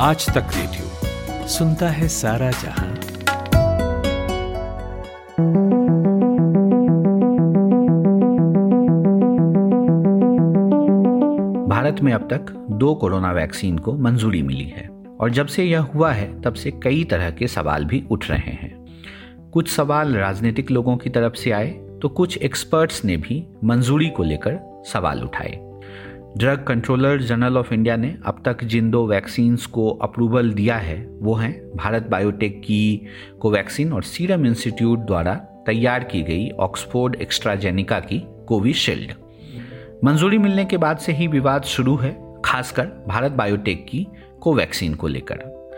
आज तक रेडियो सुनता है सारा जहाँ। भारत में अब तक दो कोरोना वैक्सीन को मंजूरी मिली है और जब से यह हुआ है, तब से कई तरह के सवाल भी उठ रहे हैं। कुछ सवाल राजनीतिक लोगों की तरफ़ से आए तो कुछ एक्सपर्ट्स ने भी मंजूरी को लेकर सवाल उठाए। Drug controller general of India ने अब तक जिन दो वैक्सीन्स को अप्रूवल दिया है, वो हैं भारत बायोटेक की कोवैक्सीन और सीरम इंस्टीट्यूट द्वारा तैयार की गई ऑक्सफोर्ड एक्स्ट्राजेनिका की कोविशील्ड। मंजूरी मिलने के बाद से ही विवाद शुरू है, खासकर भारत बायोटेक की कोवैक्सीन को लेकर।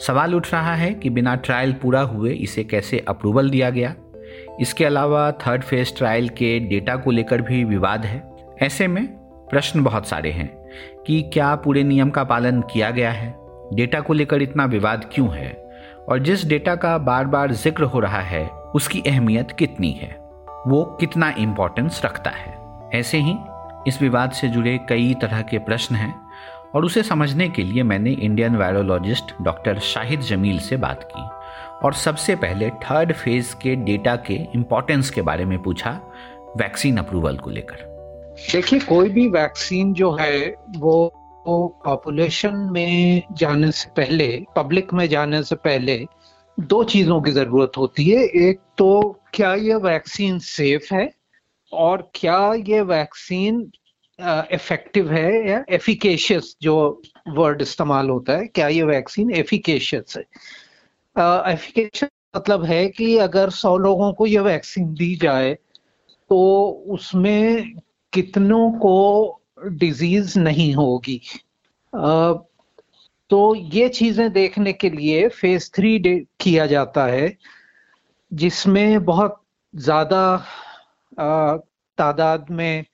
सवाल उठ रहा है कि बिना ट्रायल पूरा हुए इसे कैसे अप्रूवल दिया गया? इसके अलावा थर्ड फ़ेज़ ट्रायल के डेटा को लेकर भी विवाद है। ऐसे में प्रश्न बहुत सारे हैं कि क्या पूरे नियम का पालन किया गया है? डेटा को लेकर इतना विवाद क्यों है? और जिस डेटा का बार बार ज़िक्र हो रहा है, उसकी अहमियत कितनी है? वो कितना इम्पोर्टेंस रखता है? ऐसे ही इस विवाद से जुड़े कई तरह के प्रश्न हैं और उसे समझने के लिए मैंने Indian virologist doctor Shahid Jameel से बात की और सबसे पहले थर्ड फ़ेज़ के डेटा के इम्पोर्टेंस के बारे में पूछा वैक्सीन अप्रूवल को लेकर। देखिए, कोई भी वैक्सीन जो है, वो पॉपुलेशन में जाने से पहले पब्लिक में जाने से पहले, दो चीज़ों की ज़रूरत होती है। एक तो क्या ये वैक्सीन सेफ़ है? और क्या ये वैक्सीन इफ़ेक्टिव है या एफिकेशियस जो वर्ड इस्तेमाल होता है, क्या ये वैक्सीन एफिकेशियस है? एफिकेशियस मतलब है कि अगर सौ लोगों को ये वैक्सीन दी जाए तो उसमें कितनों को डिज़ीज़ नहीं होगी। तो ये चीज़ें देखने के लिए फ़ेज़ थ्री किया जाता है, जिसमें बहुत ज़्यादा तादाद में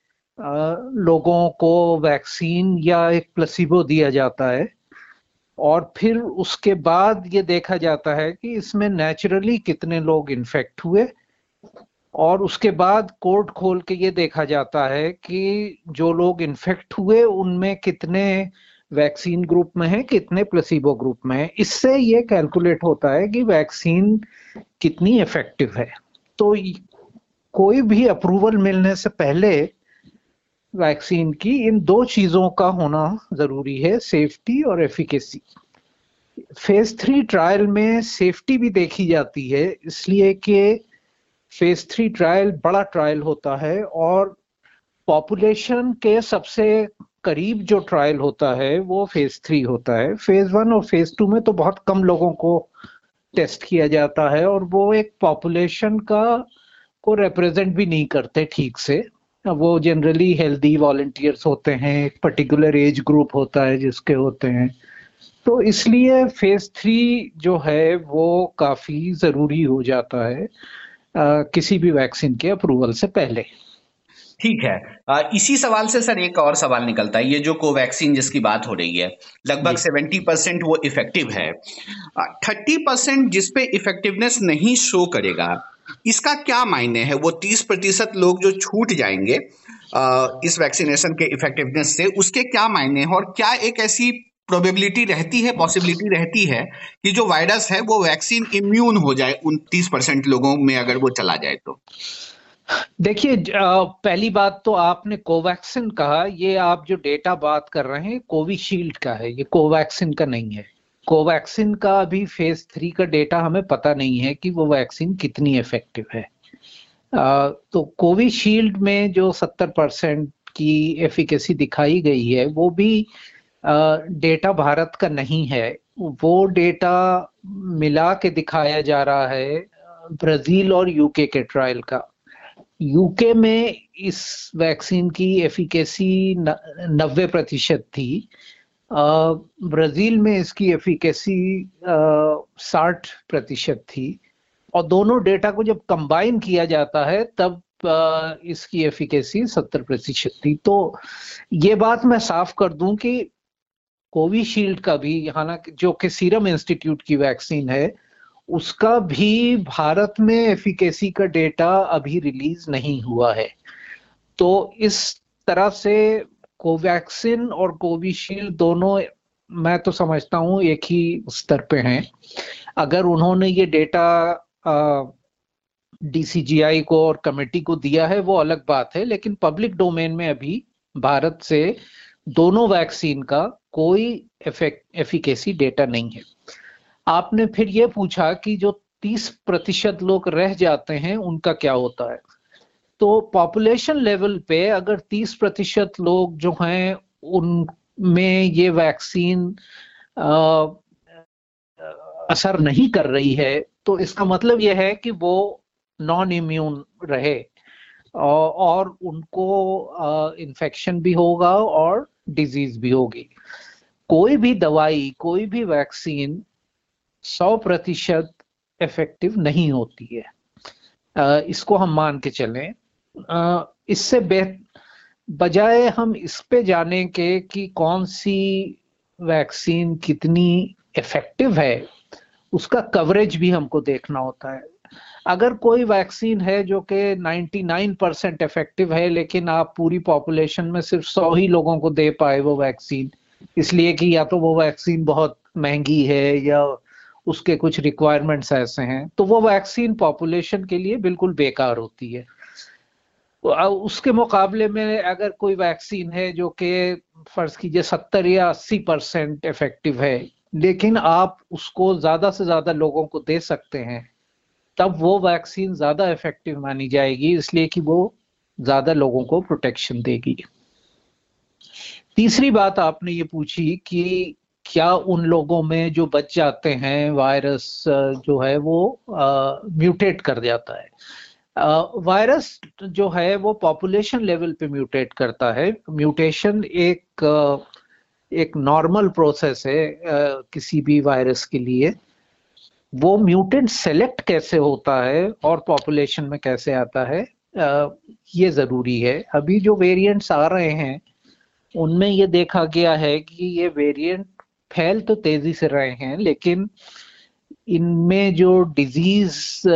लोगों को वैक्सीन या एक प्लसीबो दिया जाता है। और फिर उसके बाद ये देखा जाता है कि इसमें नेचुरली कितने लोग इन्फेक्ट हुए और उसके बाद कोर्ट खोल के ये देखा जाता है कि जो लोग इन्फेक्ट हुए, उनमें कितने वैक्सीन ग्रुप में है, कितने प्लेसिबो ग्रुप में है। इससे ये कैलकुलेट होता है कि वैक्सीन कितनी इफ़ेक्टिव है। तो कोई भी अप्रूवल मिलने से पहले वैक्सीन की इन दो चीज़ों का होना ज़रूरी है सेफ्टी और एफिकेसी फ़ेज़ थ्री ट्रायल में सेफ्टी भी देखी जाती है, इसलिए कि फ़ेज़ थ्री ट्रायल बड़ा ट्रायल होता है और पॉपुलेशन के सबसे करीब जो ट्रायल होता है, वो फ़ेज़ थ्री होता है। फ़ेज़ वन और फ़ेज़ टू में तो बहुत कम लोगों को टेस्ट किया जाता है और वो एक पॉपुलेशन का, को रिप्रेजेंट भी नहीं करते ठीक से। वो जनरली हेल्दी वॉल्टियर्स होते हैं, एक पर्टिकुलर एज ग्रुप होता है जिसके होते हैं। तो इसलिए फ़ेज़ थ्री जो है, वो काफ़ी ज़रूरी हो जाता है। किसी भी वैक्सीन के अप्रूवल से पहले। ठीक है। इसी सवाल से सर एक और सवाल निकलता है ये जो कोवैक्सीन जिसकी बात हो रही है लगभग सेवेंटी परसेंट वो इफ़ेक्टिव है। थर्टी परसेंट जिसपे इफेक्टिवनेस नहीं शो करेगा इसका क्या मायने है? वो तीस प्रतिशत लोग जो छूट जाएँगे इस वैक्सीनेशन के इफेक्टिवनेस से उसके क्या मायने हैं? और क्या एक ऐसी प्रोबेबिलिटी रहती है पॉसिबिलिटी रहती है कि जो वायरस है वो वैक्सीन इम्यून हो जाए उनतीस परसेंट लोगों में अगर वो चला जाए तो। देखिए पहली बात तो आपने कोवैक्सिन कहा ये आप जो डेटा बात कर रहे हैं कोविशील्ड का है ये कोवैक्सिन का नहीं है। कोवैक्सिन का अभी फ़ेज़ थ्री का डेटा हमें पता नहीं है कि वो वैक्सीन कितनी इफ़ेक्टिव है। आ, तो कोविशील्ड में जो सत्तर परसेंट की एफिकेसी दिखाई गई है वो भी डेटा भारत का नहीं है। वो डेटा मिला के दिखाया जा रहा है ब्राज़ील और यूके के ट्रायल का। यूके में इस वैक्सीन की एफिकेसी नब्बे प्रतिशत थी। ब्राज़ील में इसकी एफिकेसी साठ प्रतिशत थी। और दोनों डेटा को जब कंबाइन किया जाता है, तब इसकी एफिकेसी सत्तर प्रतिशत थी। तो ये बात मैं साफ़ कर दूँ कि कोविशील्ड का भी हालाँकि जो कि सीरम इंस्टीट्यूट की वैक्सीन है, उसका भी भारत में एफिकेसी का डेटा अभी रिलीज़ नहीं हुआ है। तो इस तरह से कोवैक्सिन और कोविशील्ड दोनों, मैं तो समझता हूँ, एक ही स्तर पे हैं। अगर उन्होंने ये डेटा डीसीजीआई को और कमेटी को दिया है, वो अलग बात है, लेकिन पब्लिक डोमेन में अभी भारत से दोनों वैक्सीन का कोई एफिकेसी डेटा नहीं है। आपने फिर ये पूछा कि जो 30 प्रतिशत लोग रह जाते हैं उनका क्या होता है? तो पॉपुलेशन लेवल पे अगर 30 प्रतिशत लोग जो हैं उनमें ये वैक्सीन आ, असर नहीं कर रही है तो इसका मतलब यह है कि वो नॉन इम्यून रहे और उनको इन्फेक्शन भी होगा और डिज़ीज़ भी होगी। कोई भी दवाई, कोई भी वैक्सीन सौ प्रतिशत इफ़ेक्टिव नहीं होती है। इसको हम मान के चलें। इससे बजाय हम इस पे जाने के, कि कौन सी वैक्सीन कितनी इफ़ेक्टिव है, उसका कवरेज भी हमको देखना होता है। अगर कोई वैक्सीन है जो कि 99 परसेंट इफ़ेक्टिव है, लेकिन आप पूरी पॉपुलेशन में सिर्फ़ सौ ही लोगों को दे पाए वो वैक्सीन इसलिए कि या तो वो वैक्सीन बहुत महँगी है या उसके कुछ रिक्वायरमेंट्स ऐसे हैं तो वो वैक्सीन पॉपुलेशन के लिए बिल्कुल बेकार होती है। उसके मुकाबले में अगर कोई वैक्सीन है जो कि फ़र्ज़ कीजिए सत्तर या अस्सी परसेंट इफ़ेक्टिव है, लेकिन आप उसको ज़्यादा से ज़्यादा लोगों को दे सकते हैं तब वो वैक्सीन ज़्यादा इफ़ेक्टिव मानी जाएगी, इसलिए कि वो ज़्यादा लोगों को प्रोटेक्शन देगी। तीसरी बात आपने ये पूछी कि क्या उन लोगों में जो बच जाते हैं वायरस जो है वो म्यूटेट कर जाता है। वायरस जो है वो पॉपुलेशन लेवल पे म्यूटेट करता है। म्यूटेशन एक एक नॉर्मल प्रोसेस है किसी भी वायरस के लिए। वो म्यूटेंट सेलेक्ट कैसे होता है और पॉपुलेशन में कैसे आता है ये ज़रूरी है। अभी जो वेरिएंट्स आ रहे हैं, उनमें ये देखा गया है कि ये वेरिएंट फैल तो तेज़ी से रहे हैं, लेकिन इनमें जो डिज़ीज़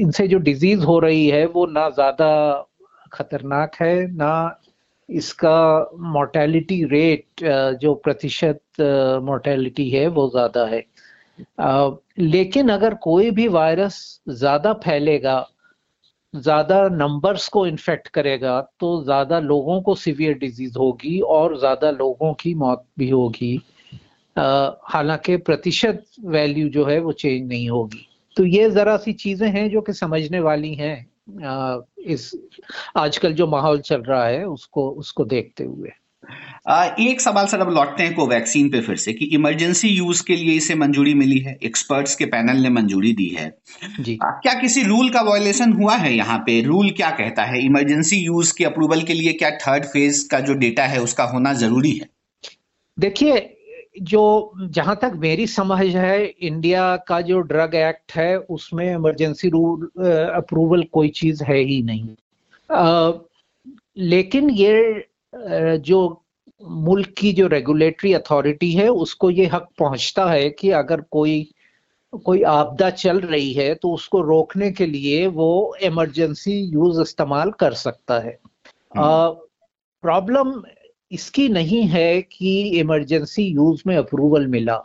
इनसे जो डिज़ीज़ हो रही है, वो ना ज़्यादा खतरनाक है, ना इसका मोर्टेलिटी रेट जो प्रतिशत मोर्टेलिटी है, वो ज़्यादा है। लेकिन अगर कोई भी वायरस ज़्यादा फैलेगा, ज़्यादा नंबर्स को इन्फेक्ट करेगा तो ज़्यादा लोगों को सीवियर डिज़ीज़ होगी और ज़्यादा लोगों की मौत भी होगी। हालाँकि प्रतिशत वैल्यू जो है वो चेंज नहीं होगी। तो ये जरा सी चीज़ें हैं जो कि समझने वाली हैं इस आजकल जो माहौल चल रहा है उसको उसको देखते हुए। एक सवाल सर अब लौटते हैं कोवैक्सीन पे फिर से कि इमरजेंसी यूज़ के लिए इसे मंजूरी मिली है एक्सपर्ट्स के पैनल ने मंजूरी दी है। जी। क्या किसी रूल का वायोलेशन हुआ है यहाँ पे? रूल क्या कहता है? इमरजेंसी यूज़ के अप्रूवल के लिए क्या थर्ड फ़ेज़ का जो डेटा है उसका होना ज़रूरी है? देखिए जो जहाँ तक मेरी समझ है इंडिया का जो ड्रग एक्ट है उसमें इमरजेंसी रूल अप्रूवल कोई चीज़ है ही नहीं। आ, लेकिन ये जो मुल्क की जो रेगुलेटरी अथॉरिटी है उसको ये हक पहुँचता है कि अगर कोई कोई आपदा चल रही है तो उसको रोकने के लिए वो इमरजेंसी यूज़ इस्तेमाल कर सकता है प्रॉब्लम हम्म। इसकी नहीं है कि इमरजेंसी यूज़ में अप्रूवल मिला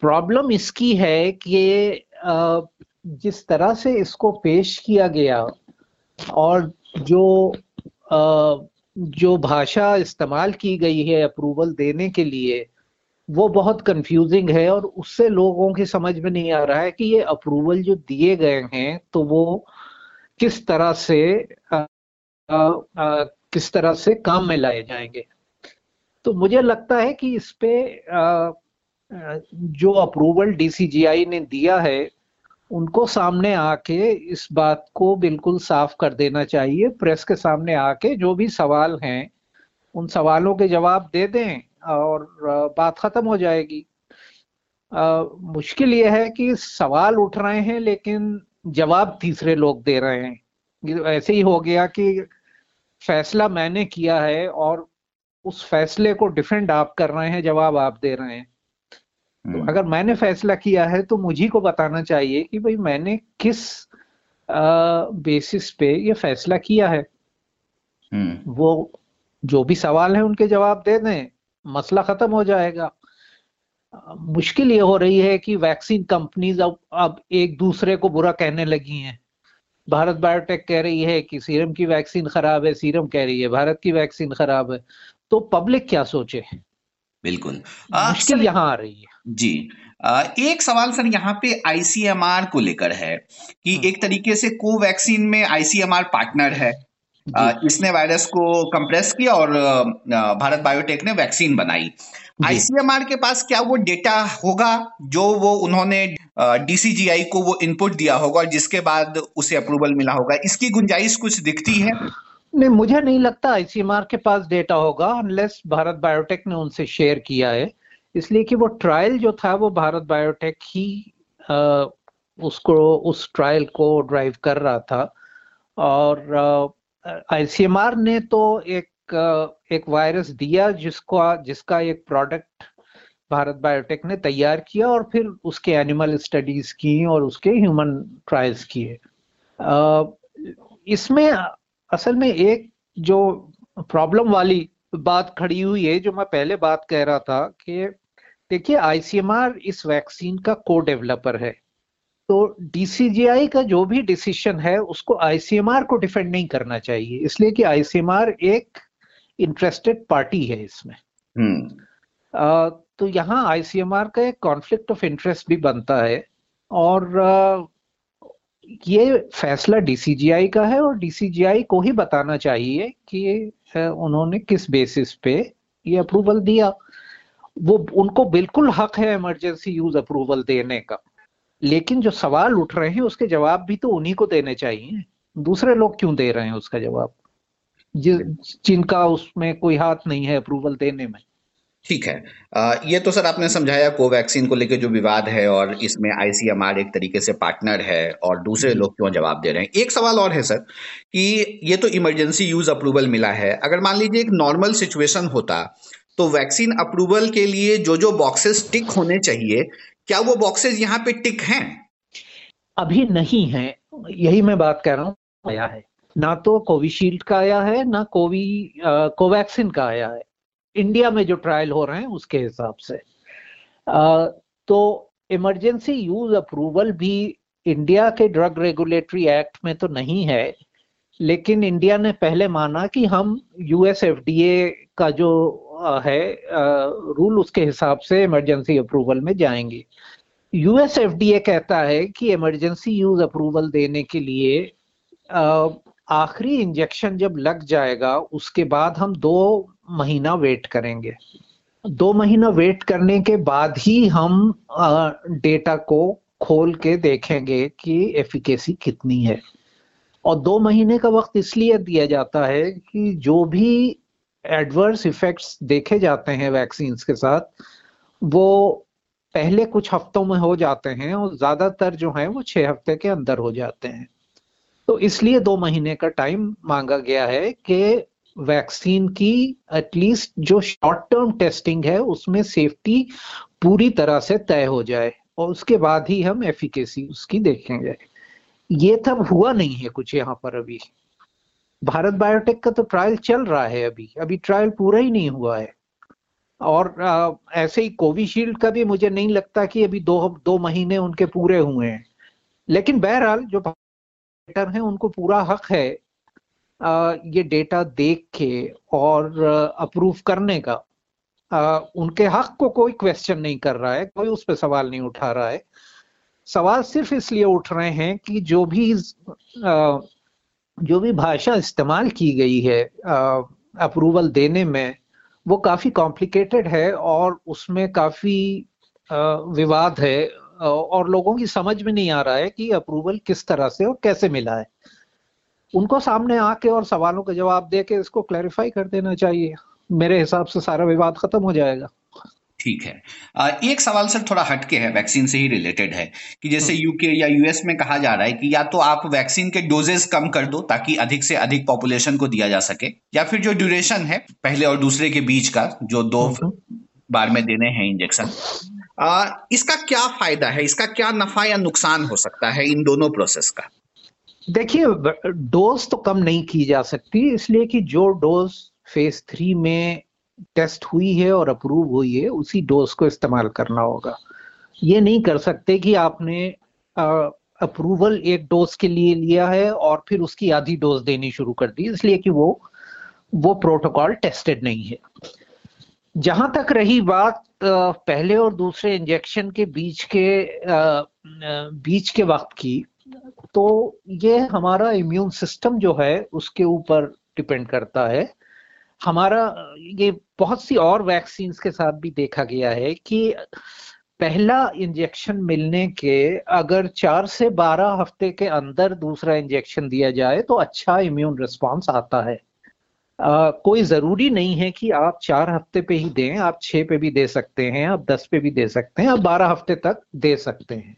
प्रॉब्लम इसकी है कि जिस तरह से इसको पेश किया गया और जो जो भाषा इस्तेमाल की गई है अप्रूवल देने के लिए वो बहुत कंफ्यूजिंग है और उससे लोगों की समझ में नहीं आ रहा है कि ये अप्रूवल जो दिए गए हैं तो वो किस तरह से आ, आ, आ, किस तरह से काम में लाए जाएँगे। तो मुझे लगता है कि इस पे आ, जो अप्रूवल डीसीजीआई ने दिया है उनको सामने आके इस बात को बिल्कुल साफ़ कर देना चाहिए प्रेस के सामने आके जो भी सवाल हैं उन सवालों के जवाब दे दें और बात खत्म हो जाएगी। आ, मुश्किल यह है कि सवाल उठ रहे हैं लेकिन जवाब तीसरे लोग दे रहे हैं। ऐसे ही हो गया कि फैसला मैंने किया है और उस फैसले को डिफेंड आप कर रहे हैं जवाब आप दे रहे हैं। तो हम्म। अगर मैंने फैसला किया है तो मुझे को बताना चाहिए कि भाई मैंने किस आ, बेसिस पे ये फैसला किया है। हम्म। वो जो भी सवाल है उनके जवाब दे दें मसला खत्म हो जाएगा। मुश्किल ये हो रही है कि वैक्सीन कंपनीज़ अब अब एक दूसरे को बुरा कहने लगी हैं। भारत बायोटेक कह रही है कि सीरम की वैक्सीन खराब है सीरम कह रही है भारत की वैक्सीन खराब है। तो पब्लिक क्या सोचे? बिल्कुल। मुश्किल यहाँ आ रही है। जी आ, एक सवाल सर यहाँ पे आईसीएमआर को लेकर है कि हम्म। एक तरीके से कोवैक्सीन में आईसीएमआर पार्टनर है। इसने वायरस को कंप्रेस किया और भारत बायोटेक ने वैक्सीन बनाई। आईसीएमआर के पास क्या वो डेटा होगा जो वो उन्होंने डीसीजीआई को वो इनपुट दिया होगा और जिसके बाद उसे अप्रूवल मिला होगा? इसकी गुंजाइश कुछ दिखती है? नहीं मुझे नहीं लगता आईसीएमआर के पास डेटा होगा अनलेस भारत बायोटेक ने उनसे शेयर किया है। इसलिए कि वो ट्रायल जो था वो भारत बायोटेक ही आ, उसको उस ट्रायल को ड्राइव कर रहा था। और आईसीएमआर ने तो एक आ, एक वायरस दिया जिसको जिसका एक प्रोडक्ट भारत बायोटेक ने तैयार किया और फिर उसके एनिमल स्टडीज़ की और उसके ह्यूमन ट्रायल्स किए। इसमें असल में एक जो प्रॉब्लम वाली बात खड़ी हुई है जो मैं पहले बात कह रहा था कि देखिए आईसीएमआर इस वैक्सीन का को डेवलपर है। तो डीसीजीआई का जो भी डिसीज़न है उसको आईसीएमआर को डिफेंड नहीं करना चाहिए। इसलिए कि आईसीएमआर एक इंटरेस्टेड पार्टी है इसमें। आ, हम्म। तो यहाँ आईसीएमआर का एक कॉन्फ्लिक्ट ऑफ़ इंटरेस्ट भी बनता है और ये फैसला डीसीजीआई का है और डीसीजीआई को ही बताना चाहिए कि उन्होंने किस बेसिस पे ये अप्रूवल दिया। वो, उनको बिल्कुल हक है इमरजेंसी यूज़ अप्रूवल देने का। लेकिन जो सवाल उठ रहे हैं, उसके जवाब भी तो उन्हीं को देने चाहिए। दूसरे लोग क्यों दे रहे हैं उसका जवाब? जिनका उसमें कोई हाथ नहीं है अप्रूवल देने में। ठीक है। आ, ये तो सर आपने समझाया कोवैक्सीन को लेकर जो विवाद है और इसमें आईसीएमआर एक तरीके से पार्टनर है और दूसरे लोग क्यों जवाब दे रहे हैं। एक सवाल और है सर कि ये तो इमरजेंसी यूज़ अप्रूवल मिला है। अगर मान लीजिए एक नॉर्मल सिचुएशन होता तो वैक्सीन अप्रूवल के लिए जो जो बॉक्सेस टिक होने चाहिए क्या वो बॉक्सेस यहाँ पे टिक हैं? अभी नहीं है। यही मैं बात कर रहा हूँ आया है। ना तो कोविशील्ड का आया है ना कोवी कोवैक्सिन का आया है। इंडिया में जो ट्रायल हो रहे हैं उसके हिसाब से। आ, तो इमरजेंसी यूज़ अप्रूवल भी इंडिया के ड्रग रेगुलेटरी एक्ट में तो नहीं है लेकिन इंडिया ने पहले माना कि हम यूएस एफडीए का जो है रूल उसके हिसाब से इमरजेंसी अप्रूवल में जाएँगे। यूएस एफडीए कहता है कि इमरजेंसी यूज़ अप्रूवल देने के लिए आखिरी इंजेक्शन जब लग जाएगा उसके बाद हम दो महीना वेट करेंगे। दो महीना वेट करने के बाद ही हम डेटा को खोल के देखेंगे कि एफिकेसी कितनी है। और दो महीने का वक्त इसलिए दिया जाता है कि जो भी एडवर्स इफेक्ट्स देखे जाते हैं वैक्सीन के साथ, वो पहले कुछ हफ्तों में हो जाते हैं और ज़्यादातर जो है वो छह हफ़्ते के अंदर हो जाते हैं। तो इसलिए दो महीने का टाइम मांगा गया है कि वैक्सीन की एटलीस्ट जो शॉर्ट टर्म टेस्टिंग है उसमें सेफ्टी पूरी तरह से तय हो जाए और उसके बाद ही हम एफिकेसी उसकी देखेंगे। ये तब हुआ नहीं है कुछ यहाँ पर अभी। भारत बायोटेक का तो ट्रायल चल रहा है अभी। अभी ट्रायल पूरा ही नहीं हुआ है। और आ, ऐसे ही कोविशील्ड का भी मुझे नहीं लगता कि अभी दो दो महीने उनके पूरे हुए हैं। लेकिन बहरहाल जो है उनको पूरा हक है ये डेटा देख के और अप्रूव करने का उनके हक को कोई क्वेश्चन नहीं कर रहा है, कोई उस पर सवाल नहीं उठा रहा है। सवाल सिर्फ़ इसलिए उठ रहे हैं कि जो भी जो भी भाषा इस्तेमाल की गई है अप्रूवल देने में, वो काफ़ी कॉम्प्लिकेटेड है और उसमें काफ़ी विवाद है। और लोगों की समझ में नहीं आ रहा है कि अप्रूवल किस तरह से और कैसे मिला है। उनको सामने आके और सवालों का जवाब दे के इसको क्लैरिफाई कर देना चाहिए। मेरे हिसाब से सारा विवाद खत्म हो जाएगा। ठीक है। एक सवाल सर थोड़ा हटके है वैक्सीन से ही रिलेटेड है कि जैसे यूके हम्म। या यूएस में कहा जा रहा है कि या तो आप वैक्सीन के डोजेस कम कर दो ताकि अधिक से अधिक पॉपुलेशन को दिया जा सके या फिर जो ड्यूरेशन है पहले और दूसरे के बीच का जो दो हम्म। बार में देने हैं इंजेक्शन इसका क्या फ़ायदा है? इसका क्या नफा या नुकसान हो सकता है इन दोनों प्रोसेस का? देखिए, डोज तो कम नहीं की जा सकती, इसलिए कि जो डोज फ़ेज़ थ्री में टेस्ट हुई है और अप्रूव हुई है, उसी डोज को इस्तेमाल करना होगा। ये नहीं कर सकते कि आपने अप्रूवल एक डोज के लिए लिया है और फिर उसकी आधी डोज देनी शुरू कर दी, इसलिए कि वो वो प्रोटोकॉल टेस्टेड नहीं है। जहाँ तक रही बात पहले और दूसरे इंजेक्शन के बीच के बीच के वक्त की तो ये हमारा इम्यून सिस्टम जो है उसके ऊपर डिपेंड करता है। हमारा ये बहुत सी और वैक्सीन के साथ भी देखा गया है कि पहला इंजेक्शन मिलने के अगर चार से बारह हफ़्ते के अंदर दूसरा इंजेक्शन दिया जाए तो अच्छा इम्यून रिस्पॉन्स आता है। आ, कोई ज़रूरी नहीं है कि आप चार हफ़्ते पे ही दें आप छह पे भी दे सकते हैं आप दस पे भी दे सकते हैं आप बारह हफ़्ते तक दे सकते हैं।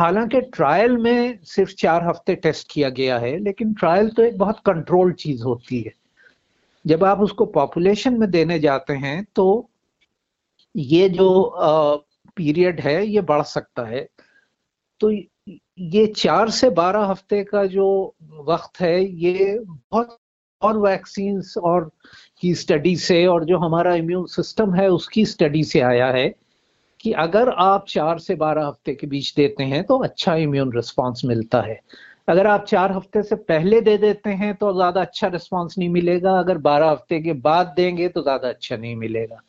हालाँकि ट्रायल में सिर्फ़ चार हफ़्ते टेस्ट किया गया है, लेकिन ट्रायल तो एक बहुत कंट्रोल चीज़ होती है। जब आप उसको पॉपुलेशन में देने जाते हैं तो ये जो पीरियड है, ये बढ़ सकता है। तो ये चार से बारह हफ़्ते का जो वक्त है, ये बहुत और वैक्सीन और की स्टडी से और जो हमारा इम्यून सिस्टम है, उसकी स्टडी से आया है। कि अगर आप चार से बारह हफ़्ते के बीच देते हैं तो अच्छा इम्यून रिस्पॉन्स मिलता है। अगर आप चार हफ़्ते से पहले दे देते हैं तो ज़्यादा अच्छा रिस्पॉन्स नहीं मिलेगा। अगर बारह हफ़्ते के बाद देंगे तो ज़्यादा अच्छा नहीं मिलेगा।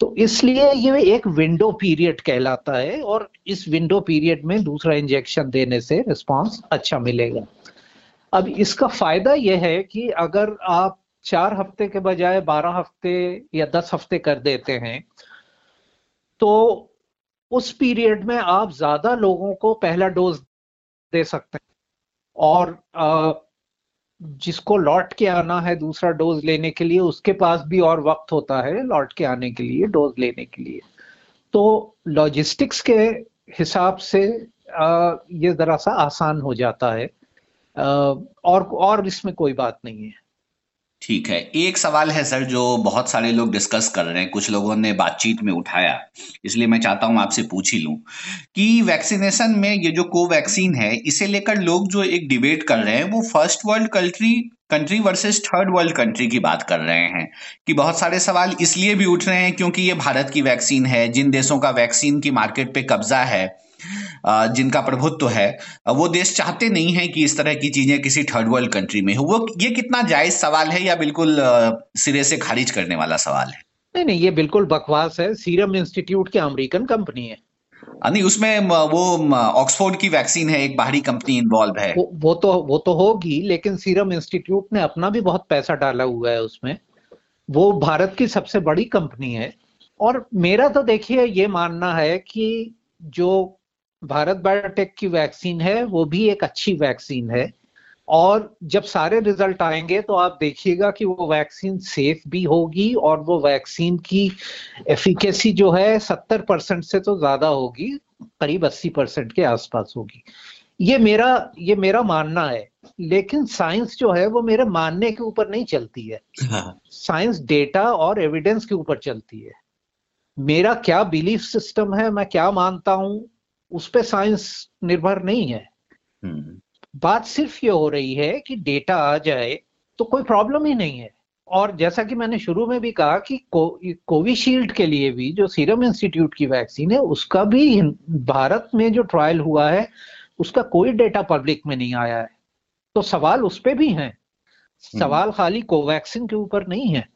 तो इसलिए ये एक विंडो पीरियड कहलाता है और इस विंडो पीरियड में दूसरा इंजेक्शन देने से रिस्पॉन्स अच्छा मिलेगा। अब इसका फ़ायदा यह है कि अगर आप चार हफ़्ते के बजाय बारह हफ़्ते या दस हफ़्ते कर देते हैं तो उस पीरियड में आप ज़्यादा लोगों को पहला डोज दे सकते हैं। और जिसको लौट के आना है दूसरा डोज लेने के लिए, उसके पास भी और वक्त होता है लौट के आने के लिए, डोज लेने के लिए। तो लॉजिस्टिक्स के हिसाब से ये जरा सा आसान हो जाता है। और और इसमें कोई बात नहीं है। ठीक है। एक सवाल है सर जो बहुत सारे लोग डिस्कस कर रहे हैं। कुछ लोगों ने बातचीत में उठाया, इसलिए मैं चाहता हूँ आपसे पूछ ही लूँ कि वैक्सीनेशन में ये जो कोवैक्सीन है, इसे लेकर लोग जो एक डिबेट कर रहे हैं, वो first world country country versus third world country की बात कर रहे हैं कि बहुत सारे सवाल इसलिए भी उठ रहे हैं क्योंकि ये भारत की वैक्सीन है, जिन देशों का वैक्सीन की मार्केट पे कब्जा है जिनका प्रभुत्व है वो देश चाहते नहीं है कि इस तरह की चीज़ें किसी थर्ड वर्ल्ड कंट्री में हो। वो ये कितना जायज़ सवाल है या बिल्कुल सिरे से खारिज करने वाला सवाल है? नहीं नहीं ये बिल्कुल बकवास है। सीरम इंस्टीट्यूट की अमेरिकन कंपनी है। नहीं उसमें वो ऑक्सफोर्ड की वैक्सीन है एक बाहरी कंपनी इन्वॉल्व है। वो, वो तो वो तो होगी लेकिन सीरम इंस्टीट्यूट ने अपना भी बहुत पैसा डाला हुआ है उसमें। वो भारत की सबसे बड़ी कंपनी है। और मेरा तो देखिए ये मानना है कि जो भारत बायोटेक की वैक्सीन है वो भी एक अच्छी वैक्सीन है। और जब सारे रिज़ल्ट आएँगे तो आप देखिएगा कि वो वैक्सीन सेफ़ भी होगी और वो वैक्सीन की एफिकेसी जो है सत्तर परसेंट से तो ज़्यादा होगी करीब अस्सी परसेंट के आसपास होगी। ये मेरा ये मेरा मानना है लेकिन साइंस जो है वो मेरे मानने के ऊपर नहीं चलती है। हाँ। साइंस डेटा और एविडेंस के ऊपर चलती है। मेरा क्या बिलीफ सिस्टम है मैं क्या मानता हूँ उस पर साइंस निर्भर नहीं है। हम्म। बात सिर्फ़ ये हो रही है कि डेटा आ जाए तो कोई प्रॉब्लम ही नहीं है। और जैसा कि मैंने शुरू में भी कहा कि कोविशील्ड के लिए भी जो सीरम इंस्टीट्यूट की वैक्सीन है उसका भी भारत में जो ट्रायल हुआ है उसका कोई डेटा पब्लिक में नहीं आया है। तो सवाल उस पर भी हैं। हम्म। सवाल खाली कोवैक्सीन के ऊपर नहीं है।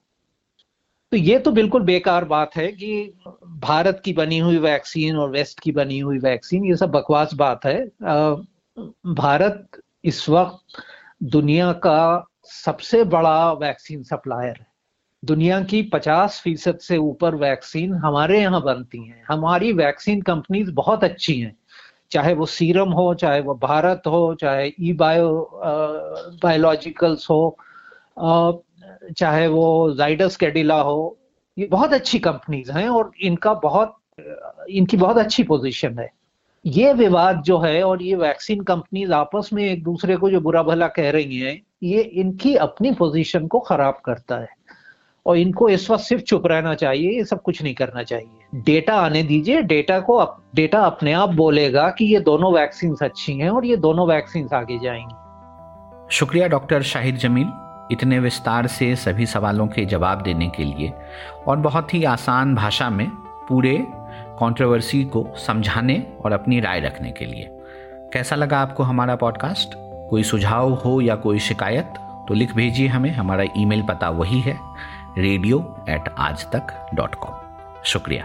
तो ये तो बिल्कुल बेकार बात है कि भारत की बनी हुई वैक्सीन और वेस्ट की बनी हुई वैक्सीन, ये सब बकवास बात है। भारत इस वक्त दुनिया का सबसे बड़ा वैक्सीन सप्लायर है। दुनिया की 50 फ़ीसद से ऊपर वैक्सीन हमारे यहाँ बनती हैं। हमारी वैक्सीन कंपनीज़ बहुत अच्छी हैं। चाहे वो सीरम हो, चाहे वो भारत हो, चाहे ई बायो बायोलॉजिकल्स हो चाहे वो जाइडस कैडिला हो ये बहुत अच्छी कंपनीज़ हैं और इनका बहुत इनकी बहुत अच्छी पोजीशन है। ये विवाद जो है और ये वैक्सीन कंपनीज़ आपस में एक दूसरे को जो बुरा भला कह रही हैं ये इनकी अपनी पोजीशन को खराब करता है। और इनको इस वक्त सिर्फ़ चुप रहना चाहिए ये सब कुछ नहीं करना चाहिए। डेटा आने दीजिए डेटा को अप, डेटा अपने आप बोलेगा कि ये दोनों वैक्सीन अच्छी हैं और ये दोनों वैक्सीन आगे जाएँगी। शुक्रिया डॉक्टर शाहिद जमील। इतने विस्तार से सभी सवालों के जवाब देने के लिए और बहुत ही आसान भाषा में पूरे कंट्रोवर्सी को समझाने और अपनी राय रखने के लिए। कैसा लगा आपको हमारा पॉडकास्ट कोई सुझाव हो या कोई शिकायत तो लिख भेजिए हमें। हमारा ईमेल पता वही है रेडियो एट आज तक डॉट कॉम शुक्रिया।